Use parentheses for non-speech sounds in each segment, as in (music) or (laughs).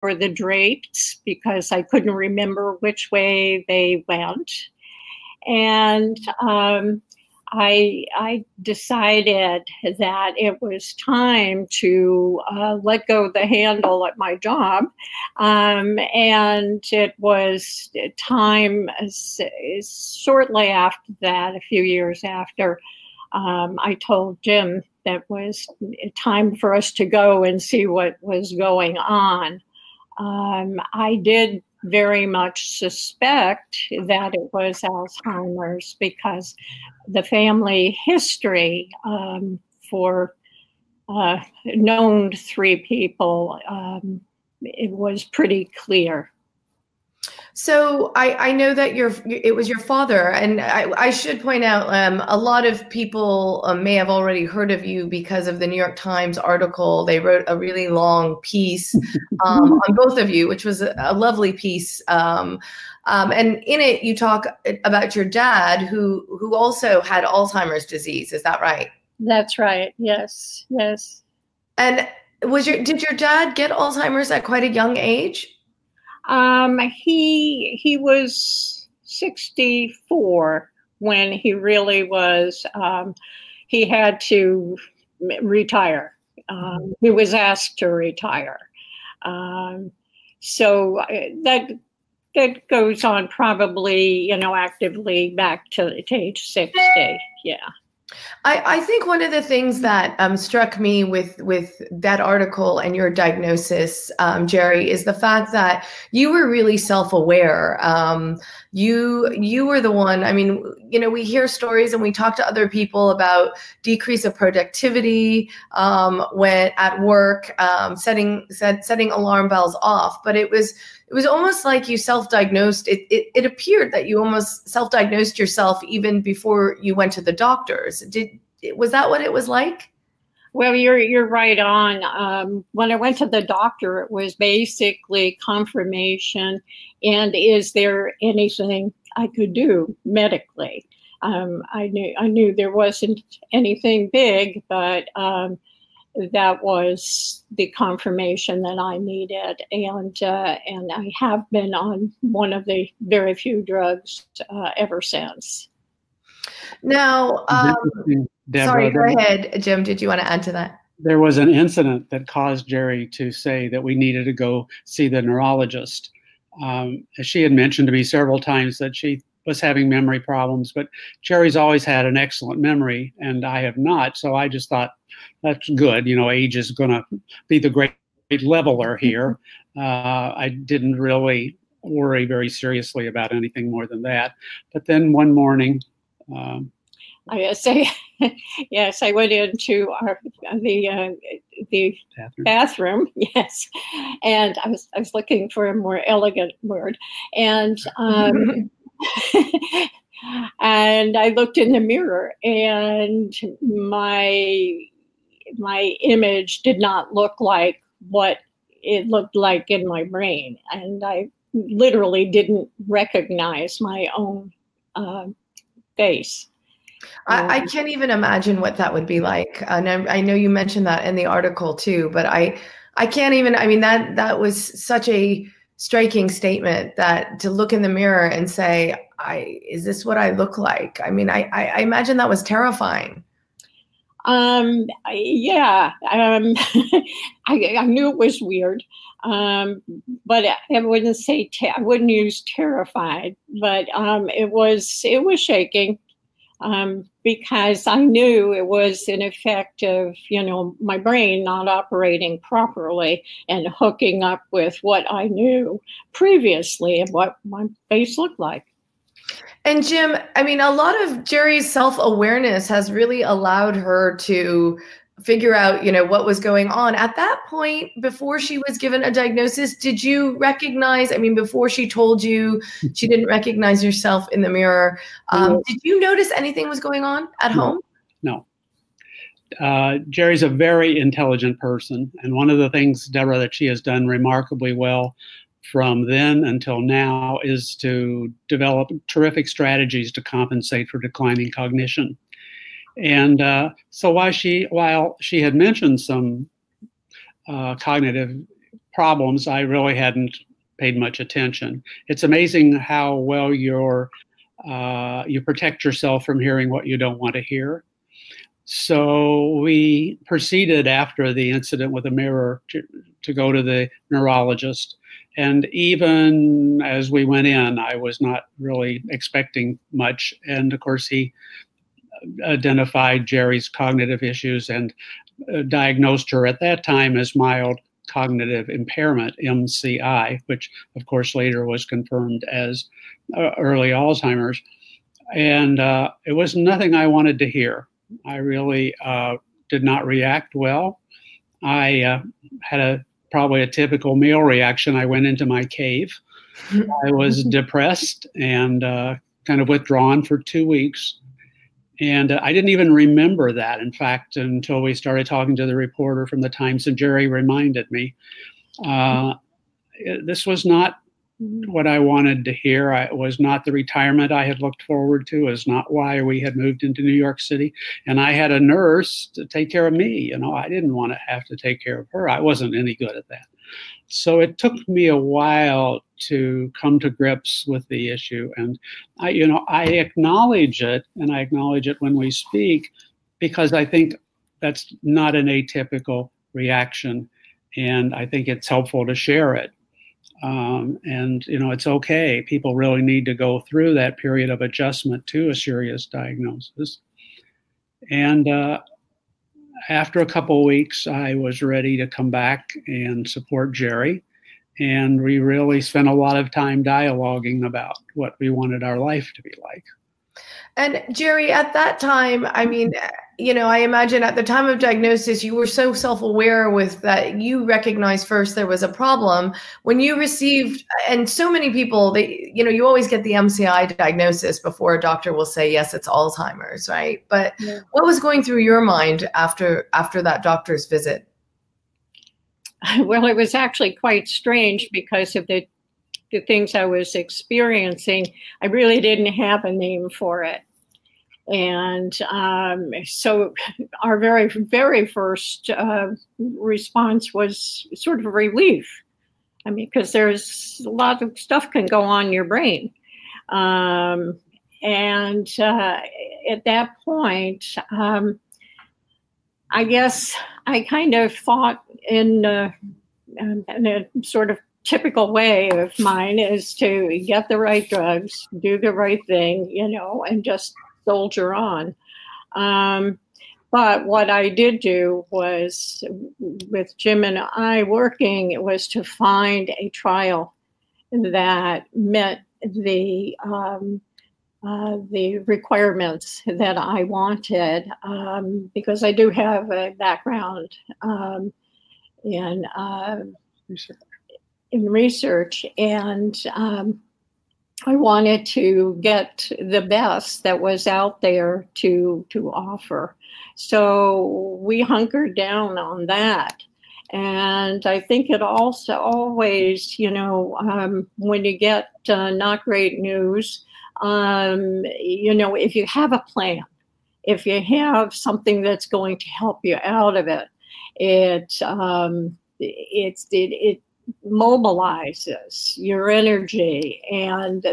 for the drapes because I couldn't remember which way they went. And um, I, I decided that it was time to uh, let go the handle at my job. Um, and it was time shortly after that, a few years after, um, I told Jim that was time for us to go and see what was going on. Um, I did very much suspect that it was Alzheimer's because the family history um, for uh, known three people um, it was pretty clear. So I, I know that your it was your father, and I, I should point out um, a lot of people um, may have already heard of you because of the New York Times article. They wrote a really long piece (laughs) um, on both of you, which was a, a lovely piece. Um, um, and in it, you talk about your dad, who who also had Alzheimer's disease. Is that right? That's right. Yes. Yes. And was your did your dad get Alzheimer's at quite a young age? Um, he he was 64 when he really was. Um, he had to retire. Um, he was asked to retire. Um, so uh, that that goes on probably you know actively back to, to age 60. Yeah. I, I think one of the things that um, struck me with with that article and your diagnosis, um, Jerry, is the fact that you were really self aware. Um, you you were the one. I mean, you know, we hear stories and we talk to other people about decrease of productivity um, when at work, um, setting set, setting alarm bells off. But it was it was almost like you self-diagnosed it, it, it appeared that you almost self-diagnosed yourself even before you went to the doctors. Did was that what it was like? Well you're you're right on. Um, when i went to the doctor it was basically confirmation and is there anything i could do medically? Um, i knew i knew there wasn't anything big but um, that was the confirmation that I needed, and uh, and I have been on one of the very few drugs uh, ever since. Now, um, Deborah, sorry, go ahead, Jim. Did you want to add to that? There was an incident that caused Jerry to say that we needed to go see the neurologist. Um, she had mentioned to me several times that she was having memory problems, but Jerry's always had an excellent memory, and I have not. So I just thought that's good. You know, age is going to be the great leveler here. Uh, I didn't really worry very seriously about anything more than that. But then one morning, um, I say, (laughs) yes, I went into our the uh, the bathroom. bathroom. (laughs) Yes, and I was I was looking for a more elegant word, and um, (laughs) (laughs) and I looked in the mirror, and my my image did not look like what it looked like in my brain. And I literally didn't recognize my own uh, face. I, I, can't even imagine what that would be like. And I, I know you mentioned that in the article too, but I, I can't even, I mean, that, that was such a striking statement that to look in the mirror and say, I, is this what I look like? I mean, I, I, I imagine that was terrifying. Um, yeah, um, (laughs) I, I, knew it was weird, um, but I wouldn't say te- I wouldn't use terrified, but um, it was it was shaking um, because I knew it was an effect of you know my brain not operating properly and hooking up with what I knew previously and what my face looked like. And Jim, I mean, a lot of Jerry's self awareness has really allowed her to figure out, you know, what was going on. At that point, before she was given a diagnosis, did you recognize? I mean, before she told you she didn't recognize herself in the mirror, um, did you notice anything was going on at no. home? No. Uh, Jerry's a very intelligent person, and one of the things, Deborah, that she has done remarkably well from then until now is to develop terrific strategies to compensate for declining cognition. And uh, so while she while she had mentioned some uh, cognitive problems, I really hadn't paid much attention. It's amazing how well you're uh, you protect yourself from hearing what you don't want to hear. So we proceeded after the incident with the mirror to, to go to the neurologist. And even as we went in, I was not really expecting much. And of course, he identified Jerry's cognitive issues and uh, diagnosed her at that time as mild cognitive impairment, MCI, which of course later was confirmed as uh, early Alzheimer's. And uh, it was nothing I wanted to hear. I really uh, did not react well. I uh, had a probably a typical male reaction. I went into my cave. (laughs) I was depressed and uh, kind of withdrawn for two weeks. And uh, I didn't even remember that, in fact, until we started talking to the reporter from the Times, and Jerry reminded me. Uh, this was not what I wanted to hear. I, it was not the retirement I had looked forward to. It was not why we had moved into New York City. And I had a nurse to take care of me. You know, I didn't want to have to take care of her. I wasn't any good at that. So it took me a while to come to grips with the issue. And I, you know, I acknowledge it and I acknowledge it when we speak because I think that's not an atypical reaction. And I think it's helpful to share it. Um, and, you know, it's okay. People really need to go through that period of adjustment to a serious diagnosis. And uh, after a couple weeks, I was ready to come back and support Jerry. And we really spent a lot of time dialoguing about what we wanted our life to be like. And Jerry, at that time, I mean, you know, I imagine at the time of diagnosis, you were so self aware with that you recognized first there was a problem. When you received, and so many people, they, you know, you always get the MCI diagnosis before a doctor will say, yes, it's Alzheimer's, right? But yeah. what was going through your mind after after that doctor's visit? (laughs) Well, it was actually quite strange because of the the things I was experiencing, I really didn't have a name for it. And um, so our very, very first uh, response was sort of relief. I mean, because there's a lot of stuff can go on in your brain. Um, and uh, at that point, um, I guess I kind of thought in, uh, in a sort of typical way of mine is to get the right drugs, do the right thing, you know, and just soldier on. Um, but what I did do was, with Jim and I working, was to find a trial that met the um, uh, the requirements that I wanted um, because I do have a background um, in uh, in research, and um, I wanted to get the best that was out there to to offer. So we hunkered down on that. And I think it also always, you know, um, when you get uh, not great news, um, you know, if you have a plan, if you have something that's going to help you out of it, it um, it's it, it mobilizes your energy. And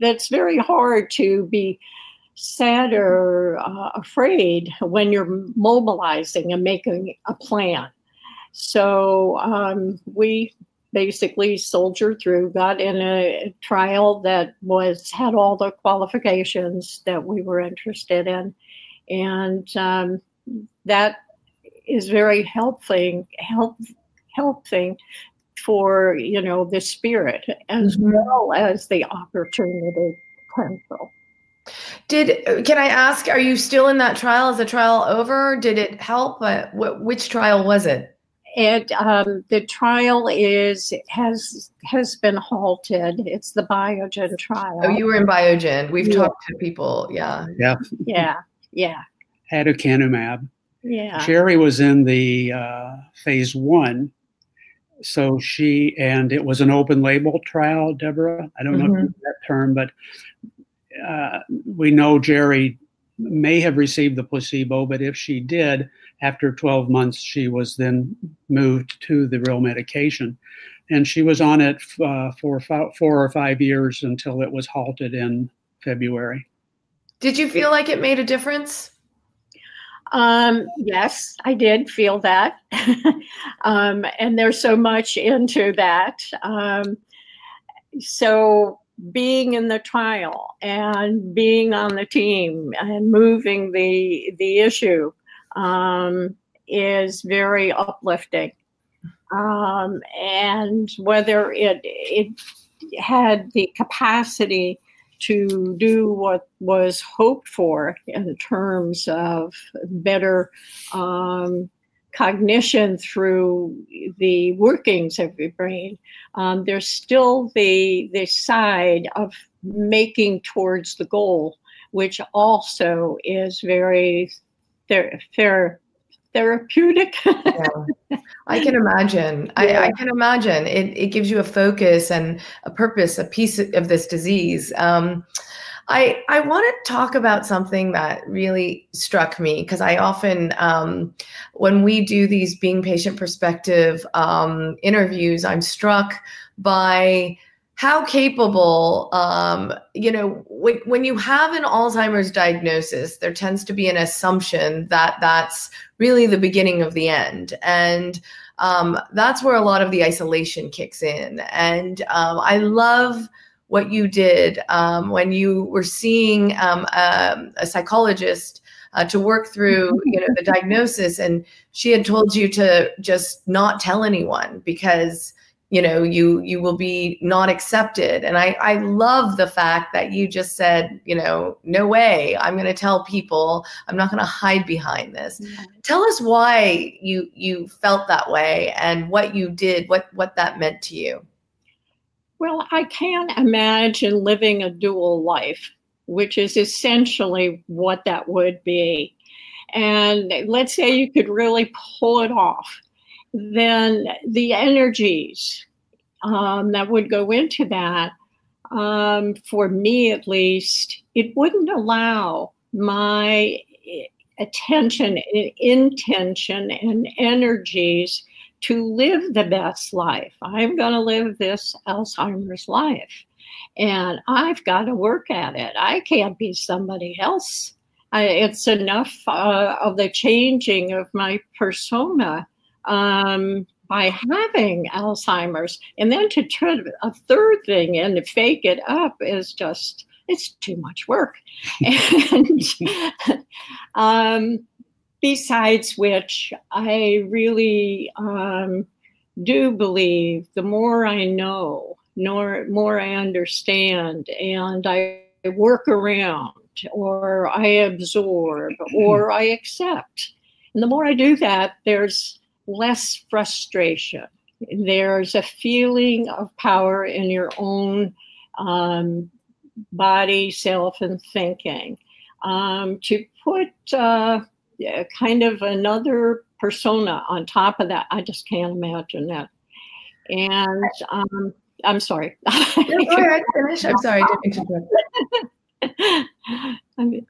that's very hard to be sad or uh, afraid when you're mobilizing and making a plan. So um, we basically soldiered through, got in a trial that was had all the qualifications that we were interested in, and um, that is very helping help helping for you know the spirit as mm-hmm. well as the opportunity potential. Did can I ask? Are you still in that trial? Is the trial over? Did it help? Uh, wh- which trial was it? It um, the trial is has has been halted. It's the Biogen trial. Oh, you were in Biogen. We've yeah. talked to people. Yeah. Yeah. Yeah. Yeah. Aducanumab. Yeah. Jerry was in the uh, phase one so she and it was an open label trial deborah i don't mm-hmm. know if that term but uh, we know jerry may have received the placebo but if she did after 12 months, she was then moved to the real medication. And she was on it uh, for four or five years until it was halted in February. Did you feel like it made a difference? Um, yes, I did feel that. (laughs) um, and there's so much into that. Um, so being in the trial and being on the team and moving the the issue um, is very uplifting. Um, and whether it it had the capacity to do what was hoped for in terms of better um, cognition through the workings of your brain, um, there's still the the side of making towards the goal, which also is very ther- ther- therapeutic. yeah. I can imagine. Yeah. I, I, can imagine. It, it gives you a focus and a purpose, a piece of this disease. Um, I, I want to talk about something that really struck me because I often, um, when we do these being patient perspective um, interviews, I'm struck by how capable, um, you know, when, when you have an Alzheimer's diagnosis, there tends to be an assumption that that's really the beginning of the end. And um, that's where a lot of the isolation kicks in. And um, I love what you did um, when you were seeing um, a, a, psychologist uh, to work through (laughs) you know the diagnosis and she had told you to just not tell anyone because you know you you will be not accepted. And i i love the fact that you just said you know no way. I'm going to tell people. I'm not going to hide behind this. Mm-hmm. tell us why you you felt that way and what you did what what that meant to you. Well, I can't imagine living a dual life, which is essentially what that would be. And let's say you could really pull it off, then the energies um, that would go into that, um, for me at least, it wouldn't allow my attention, intention, and energies to live the best life. I'm going to live this Alzheimer's life. And I've got to work at it. I can't be somebody else. I, it's enough uh, of the changing of my persona um, by having Alzheimer's. And then to try a third thing and to fake it up is just, it's too much work. (laughs) and um, besides which, I really um, do believe the more I know, nor more I understand, and I work around, or I absorb, or I accept. And the more I do that, there's less frustration. There's a feeling of power in your own um, body, self, and thinking. Um, to put uh, kind of another persona on top of that. I just can't imagine that. And um, I'm sorry. no, go ahead, finish. I'm sorry, I didn't interrupt. (laughs) (laughs) I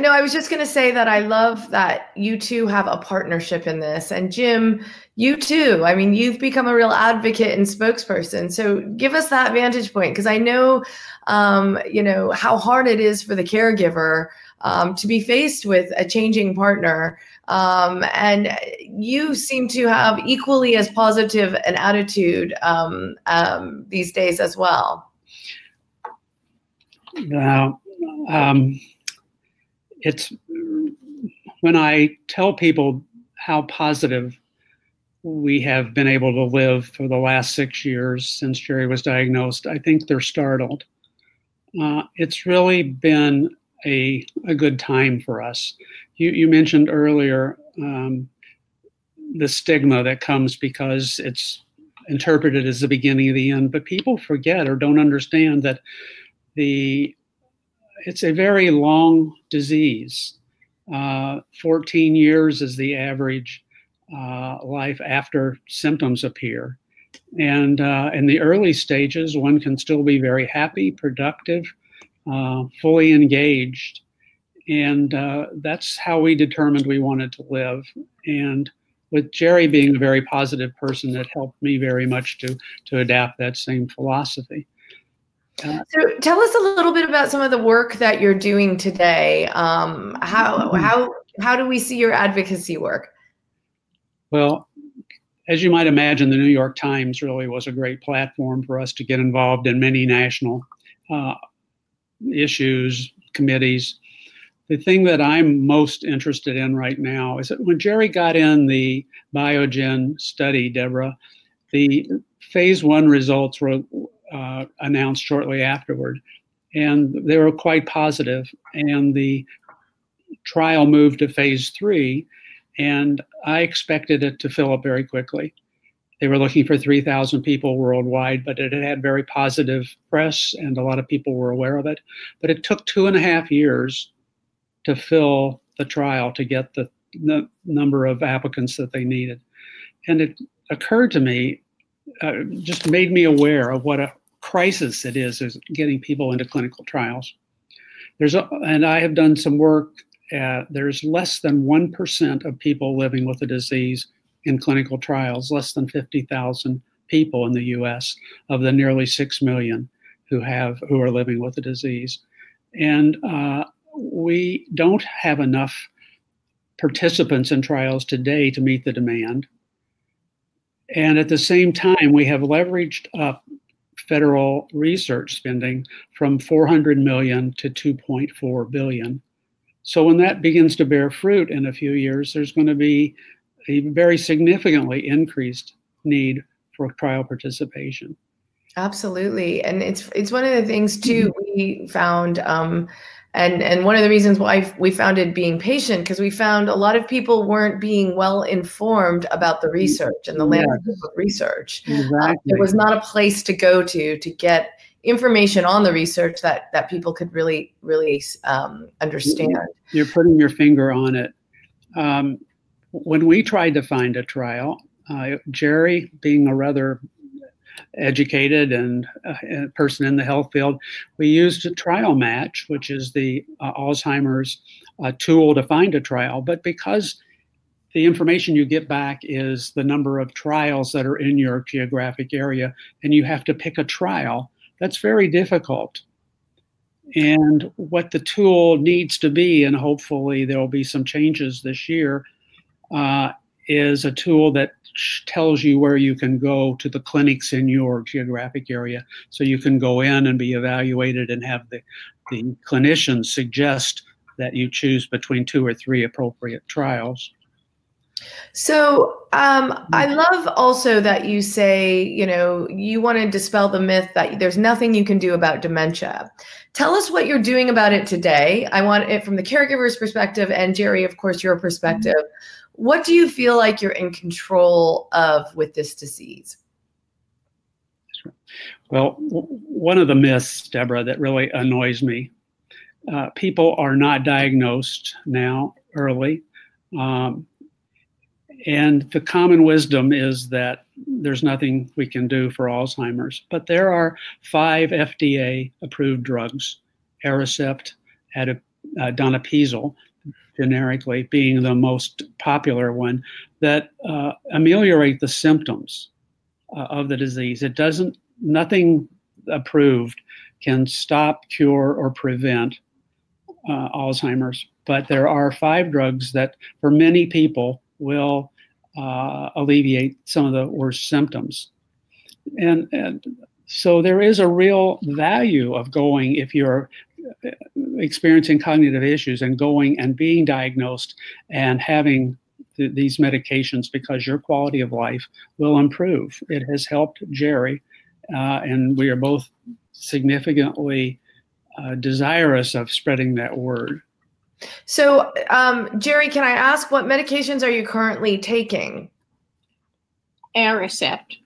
no, I was just going to say that I love that you two have a partnership in this, and Jim, you too. I mean, you've become a real advocate and spokesperson. So give us that vantage point, because I know, um, you know, how hard it is for the caregiver um, to be faced with a changing partner. Um, and you seem to have equally as positive an attitude um, um these days as well. Now, um, it's when I tell people how positive we have been able to live for the last six years since Jerry was diagnosed, I think they're startled. Uh, it's really been a, a good time for us. You, you mentioned earlier um, the stigma that comes because it's interpreted as the beginning of the end, but people forget or don't understand that the it's a very long disease. Uh, 14 years is the average uh, life after symptoms appear. And uh, in the early stages, one can still be very happy, productive, uh, fully engaged. And uh, that's how we determined we wanted to live. And with Jerry being a very positive person, that helped me very much to to adapt that same philosophy. So tell us a little bit about some of the work that you're doing today. Um, how mm-hmm. how how do we see your advocacy work? Well, as you might imagine, the New York Times really was a great platform for us to get involved in many national uh, issues, committees. The thing that I'm most interested in right now is that when Jerry got in the Biogen study, Deborah, the phase one results were uh, announced shortly afterward, and they were quite positive. And the trial moved to phase three, and I expected it to fill up very quickly. They were looking for 3,000 people worldwide, but it had very positive press and a lot of people were aware of it. But it took two and a half years to fill the trial to get the number of applicants that they needed. And it occurred to me, uh, just made me aware of what a crisis it is, is getting people into clinical trials. There's a, and I have done some work at, there's less than 1% of people living with a disease in clinical trials, less than 50,000 people in the US of the nearly 6 million who have who are living with the disease. And uh, we don't have enough participants in trials today to meet the demand. And at the same time, we have leveraged up federal research spending from 400 million to 2.4 billion. So when that begins to bear fruit in a few years, there's going to be a very significantly increased need for trial participation. Absolutely, and it's it's one of the things too mm-hmm. we found, um, and and one of the reasons why we founded Being Patient because we found a lot of people weren't being well informed about the research and the yes. landscape of research. Exactly. Uh, there was not a place to go to to get information on the research that that people could really really um, understand. You're putting your finger on it. Um, when we tried to find a trial, uh, Jerry, being a rather educated and uh, a person in the health field, we used a trial match, which is the uh, Alzheimer's uh, tool to find a trial. But because the information you get back is the number of trials that are in your geographic area, and you have to pick a trial that's very difficult. And what the tool needs to be, and hopefully there will be some changes this year, uh, is a tool that tells you where you can go to the clinics in your geographic area. So you can go in and be evaluated and have the, the clinicians suggest that you choose between two or three appropriate trials. So um, I love also that you say, you know, you want to dispel the myth that there's nothing you can do about dementia. Tell us what you're doing about it today. I want it from the caregiver's perspective, and Jerry, of course, your perspective. What do you feel like you're in control of with this disease? Well, one of the myths, Deborah, that really annoys me uh, people are not diagnosed now early. Um, and the common wisdom is that there's nothing we can do for Alzheimer's. But there are five FDA approved drugs, Aricept, Adip, uh, generically being the most popular one, that uh, ameliorate the symptoms uh, of the disease. It doesn't, nothing approved can stop, cure, or prevent uh, Alzheimer's. But there are five drugs that, for many people, will uh, alleviate some of the worst symptoms. And, and so there is a real value of going if you're experiencing cognitive issues and going and being diagnosed and having th- these medications because your quality of life will improve. It has helped Jerry, uh, and we are both significantly uh, desirous of spreading that word. So, um, Jerry, can I ask what medications are you currently taking? Aricept.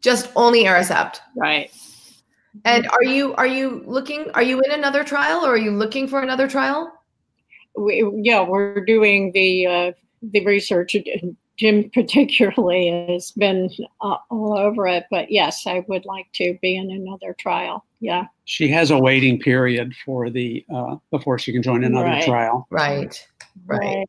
Just only Aricept. Right. And are you are you looking are you in another trial or are you looking for another trial? We, yeah, we're doing the uh, the research Jim particularly has been uh, all over it, but yes, I would like to be in another trial. Yeah. She has a waiting period for the uh, before she can join another Right. trial. Right. Right.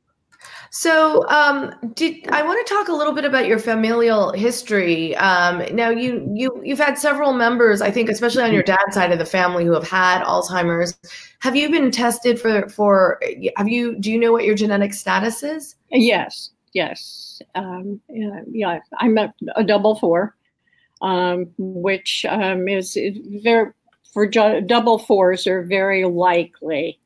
So, um, did I want to talk a little bit about your familial history? Um, now, you you you've had several members, I think, especially on your dad's side of the family, who have had Alzheimer's. Have you been tested for for? Have you? Do you know what your genetic status is? Yes, yes. Um, yeah, yeah, I'm a, a double four, um, which um, is is very for double fours are very likely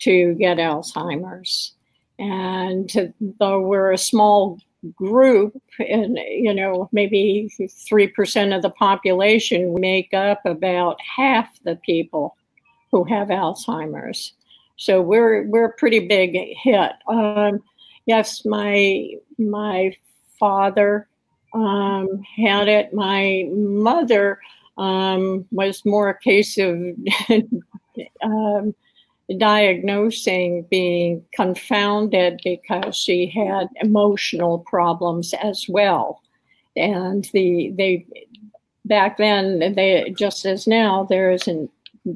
to get Alzheimer's, and though we're a small group, and you know maybe three percent of the population make up about half the people who have Alzheimer's. So we're we're a pretty big hit. Um, yes, my my father um, had it. My mother um, was more a case of (laughs) um, diagnosing being confounded because she had emotional problems as well, and the they back then they just as now there isn't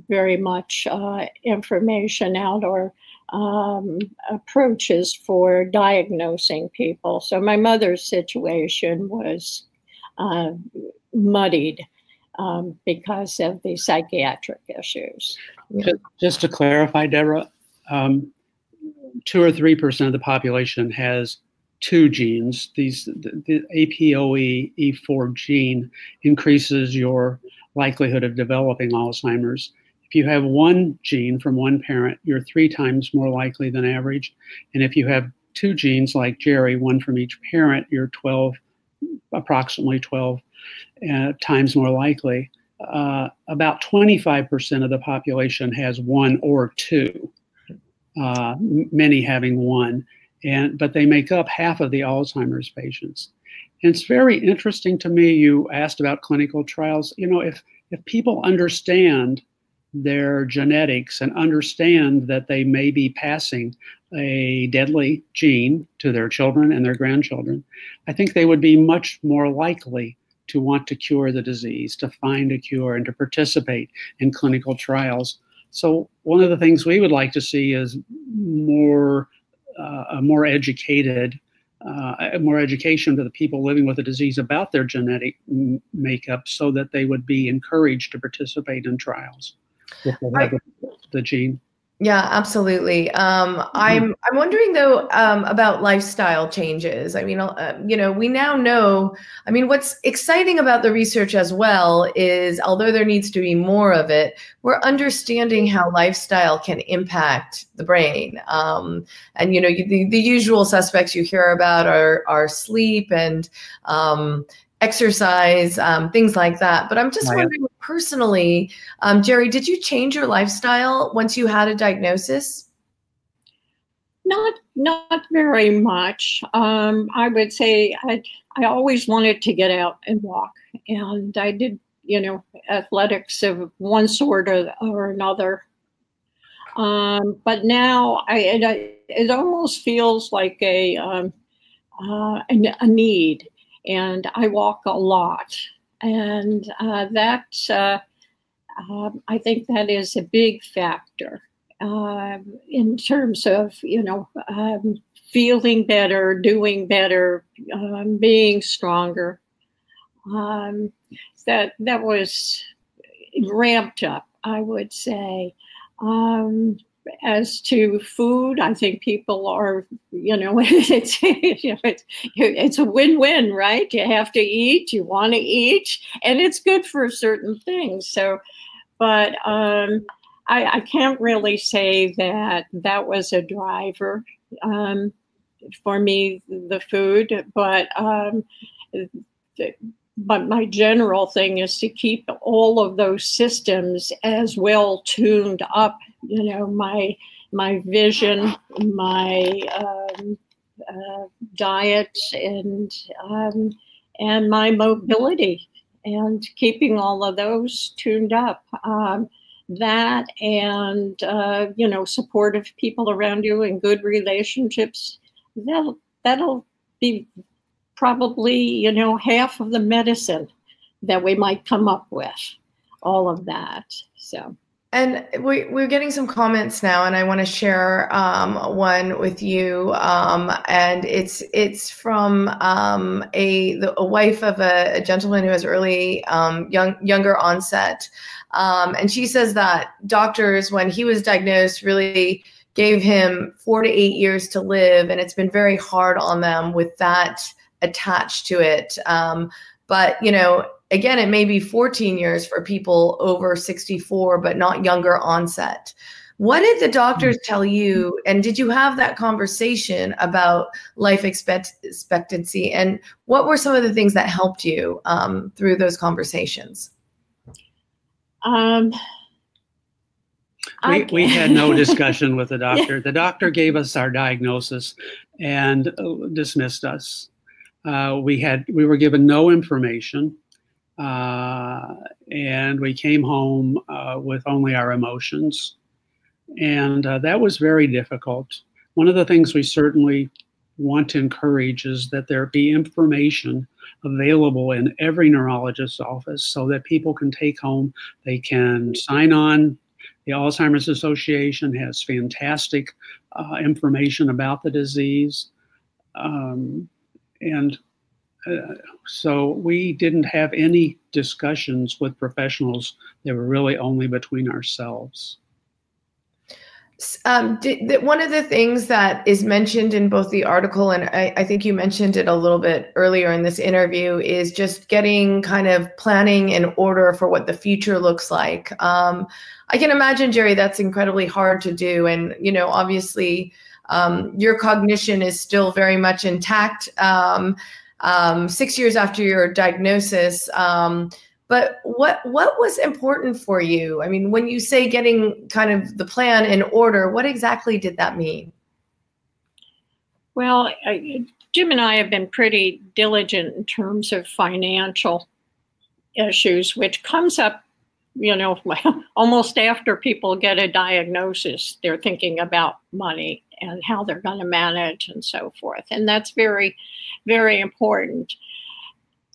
very much uh, information out or um, approaches for diagnosing people. So my mother's situation was uh, muddied um, because of the psychiatric issues. Just, just to clarify, Deborah, um, two or three percent of the population has two genes. These the, the APOE E4 gene increases your likelihood of developing Alzheimer's. If you have one gene from one parent, you're three times more likely than average. And if you have two genes like Jerry, one from each parent, you're 12, approximately 12 uh, times more likely. Uh, about 25% of the population has one or two, uh, many having one, and but they make up half of the Alzheimer's patients. And it's very interesting to me. You asked about clinical trials. You know, if if people understand their genetics and understand that they may be passing a deadly gene to their children and their grandchildren, I think they would be much more likely to want to cure the disease, to find a cure, and to participate in clinical trials. So, one of the things we would like to see is more, uh, a more educated, uh, more education to the people living with the disease about their genetic m- makeup, so that they would be encouraged to participate in trials if they have the, the gene. Yeah, absolutely. Um, I'm I'm wondering though um, about lifestyle changes. I mean, uh, you know, we now know. I mean, what's exciting about the research as well is, although there needs to be more of it, we're understanding how lifestyle can impact the brain. Um, and you know, you, the the usual suspects you hear about are are sleep and um, exercise, um, things like that. But I'm just Right. wondering personally, um, Jerry, did you change your lifestyle once you had a diagnosis? Not not very much. Um, I would say I I always wanted to get out and walk, and I did you know athletics of one sort or, or another. Um, but now I it, it almost feels like a um, uh, a, a need, and I walk a lot, and uh, that uh, um, I think that is a big factor um, in terms of you know um, feeling better, doing better, um, being stronger. Um, that that was ramped up, I would say. Um, as to food, I think people are, you know, (laughs) it's you know, it's, it's a win-win, right? You have to eat, you want to eat, and it's good for certain things. So, but um, I, I can't really say that that was a driver um, for me, the food, but um, but my general thing is to keep all of those systems as well tuned up. You know, my my vision, my um, uh, diet, and um, and my mobility, and keeping all of those tuned up. Um, that and uh, you know supportive people around you and good relationships that'll that'll be probably, you know, half of the medicine that we might come up with, all of that. So. And we, we're getting some comments now, and I want to share um, one with you. Um, and it's it's from um, a the, a wife of a, a, gentleman who has early um, young younger onset, um, and she says that doctors, when he was diagnosed, really gave him four to eight years to live, and it's been very hard on them with that attached to it. Um, but you know, again, it may be 14 years for people over 64, but not younger onset. What did the doctors mm. tell you? And did you have that conversation about life expect- expectancy? And what were some of the things that helped you um, through those conversations? Um, we, we had no discussion with the (laughs) doctor. Yeah. The doctor gave us our diagnosis and uh, dismissed us. Uh, we had we were given no information. Uh, and we came home uh, with only our emotions. And uh, that was very difficult. One of the things we certainly want to encourage is that there be information available in every neurologist's office so that people can take home, they can sign on. The Alzheimer's Association has fantastic uh, information about the disease. Um, and uh, so we didn't have any discussions with professionals. They were really only between ourselves. Um, did, one of the things that is mentioned in both the article and I, I, think you mentioned it a little bit earlier in this interview is just getting kind of planning in order for what the future looks like. Um, I can imagine, Jerry, that's incredibly hard to do. And, you know, obviously, um, your cognition is still very much intact. Um, um, six years after your diagnosis. Um, but what what was important for you? I mean, when you say getting kind of the plan in order, what exactly did that mean? Well, I, Jim and I have been pretty diligent in terms of financial issues, which comes up, you know, (laughs) almost after people get a diagnosis. They're thinking about money and how they're going to manage and so forth. And that's very, very important.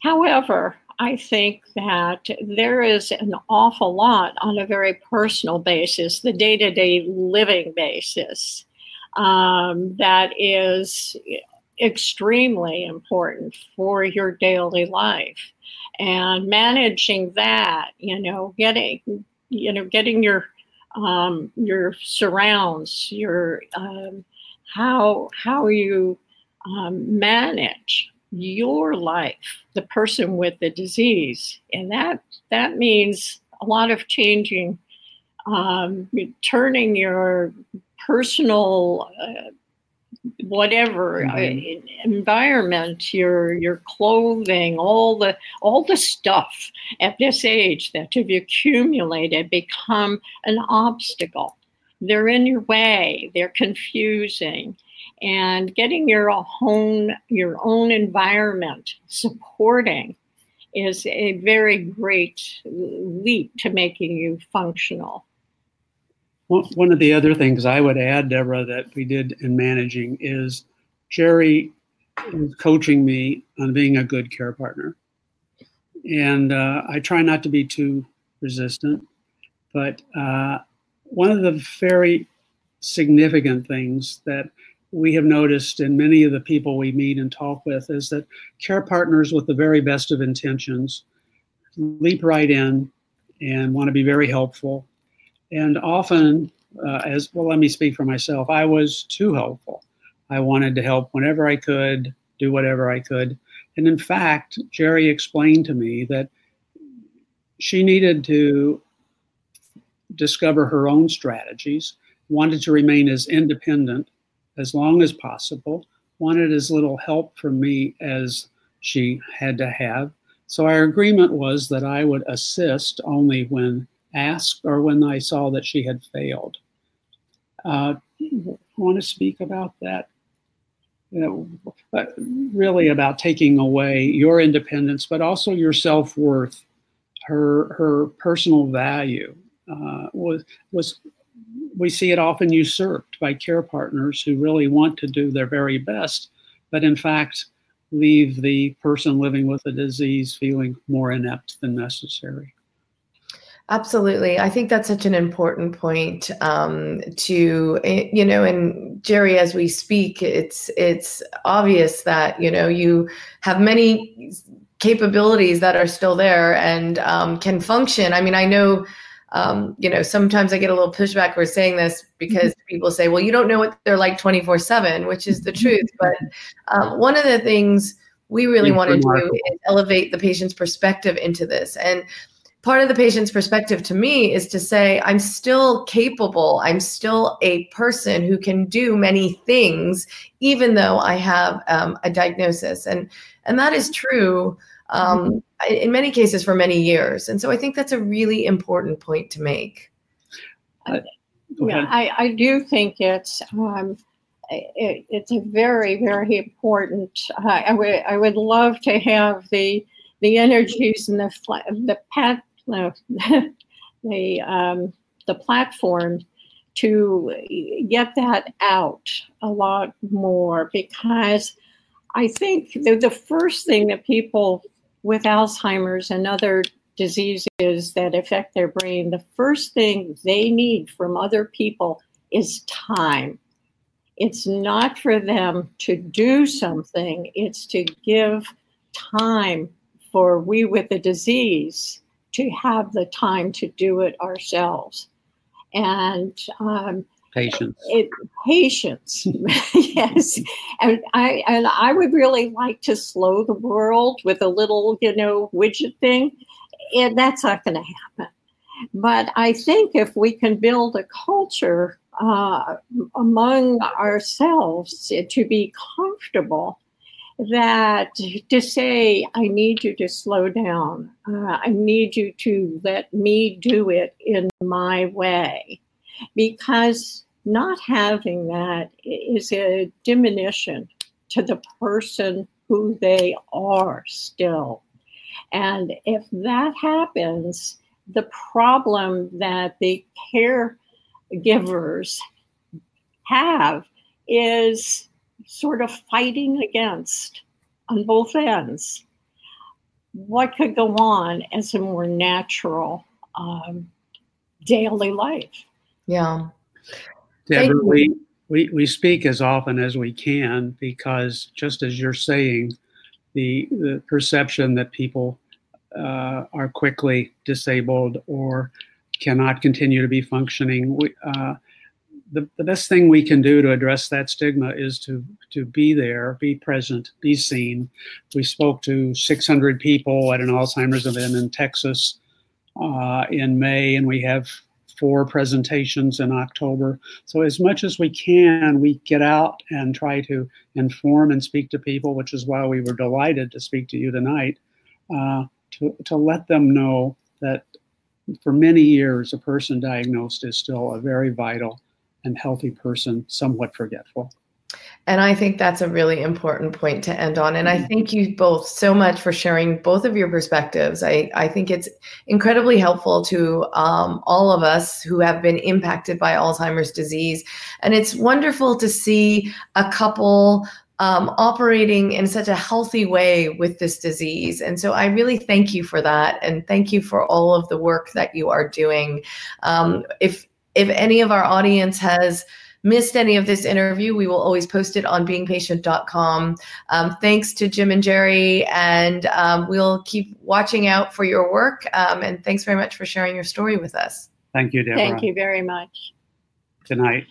However, I think that there is an awful lot on a very personal basis, the day to day living basis, um, that is extremely important for your daily life. And managing that, you know, getting, you know, getting your um, your surrounds, your um, how how you um, manage your life, the person with the disease, and that that means a lot of changing, um, turning your personal uh, whatever uh, mm-hmm. environment your your clothing all the all the stuff at this age that you've accumulated become an obstacle they're in your way they're confusing and getting your own your own environment supporting is a very great leap to making you functional one of the other things I would add, Deborah, that we did in managing is Jerry is coaching me on being a good care partner. And uh, I try not to be too resistant, but uh, one of the very significant things that we have noticed in many of the people we meet and talk with is that care partners with the very best of intentions leap right in and want to be very helpful and often, uh, as well, let me speak for myself, I was too helpful. I wanted to help whenever I could, do whatever I could. And in fact, Jerry explained to me that she needed to discover her own strategies, wanted to remain as independent as long as possible, wanted as little help from me as she had to have. So our agreement was that I would assist only when asked or when I saw that she had failed. Uh, want to speak about that? You know, really about taking away your independence, but also your self worth. Her her personal value uh, was was we see it often usurped by care partners who really want to do their very best, but in fact leave the person living with the disease feeling more inept than necessary. Absolutely. I think that's such an important point um, to, eh, you know, and Jerry, as we speak, it's, it's obvious that, you know, you have many capabilities that are still there and um, can function. I mean, I know, um, you know, sometimes I get a little pushback for saying this because mm-hmm. people say, well, you don't know what they're like 24 seven, which is the truth. But um, one of the things we really want to do is elevate the patient's perspective into this. And part of the patient's perspective to me is to say i'm still capable. I'm still a person who can do many things even though i have um, a diagnosis. And and that is true um, mm-hmm. in many cases for many years. And so i think that's a really important point to make. Uh, yeah I, I do think it's um, it, it's a very very important uh, I would I would love to have the the energies and the the pat (laughs) the um, the platform to get that out a lot more because I think the, the first thing that people with Alzheimer's and other diseases that affect their brain, the first thing they need from other people is time. It's not for them to do something, it's to give time for we with the disease to have the time to do it ourselves. And um, patience. It, patience, (laughs) yes. And I and I would really like to slow the world with a little, you know, widget thing. And that's not going to happen. But I think if we can build a culture uh, among ourselves to be comfortable that to say, I need you to slow down, uh, I need you to let me do it in my way, because not having that is a diminution to the person who they are still. And if that happens, the problem that the caregivers have is sort of fighting against on both ends what could go on as a more natural um, daily life. Yeah. Deborah, we, we, we speak as often as we can because just as you're saying, the, the perception that people uh, are quickly disabled or cannot continue to be functioning, we, uh, the, the best thing we can do to address that stigma is to to be there, be present, be seen. We spoke to 600 people at an Alzheimer's event in Texas uh, in May, and we have four presentations in October. So as much as we can, we get out and try to inform and speak to people, which is why we were delighted to speak to you tonight, uh, to, to let them know that for many years, a person diagnosed is still a very vital and healthy person somewhat forgetful. And I think that's a really important point to end on. And I mm-hmm. thank you both so much for sharing both of your perspectives. I, I think it's incredibly helpful to um, all of us who have been impacted by Alzheimer's disease. And it's wonderful to see a couple um, operating in such a healthy way with this disease. And so I really thank you for that. And thank you for all of the work that you are doing. Um, if if any of our audience has missed any of this interview, we will always post it on beingpatient.com. Um, thanks to Jim and Jerry, and um, we'll keep watching out for your work. Um, and thanks very much for sharing your story with us. Thank you, Deborah. Thank you very much. Good night.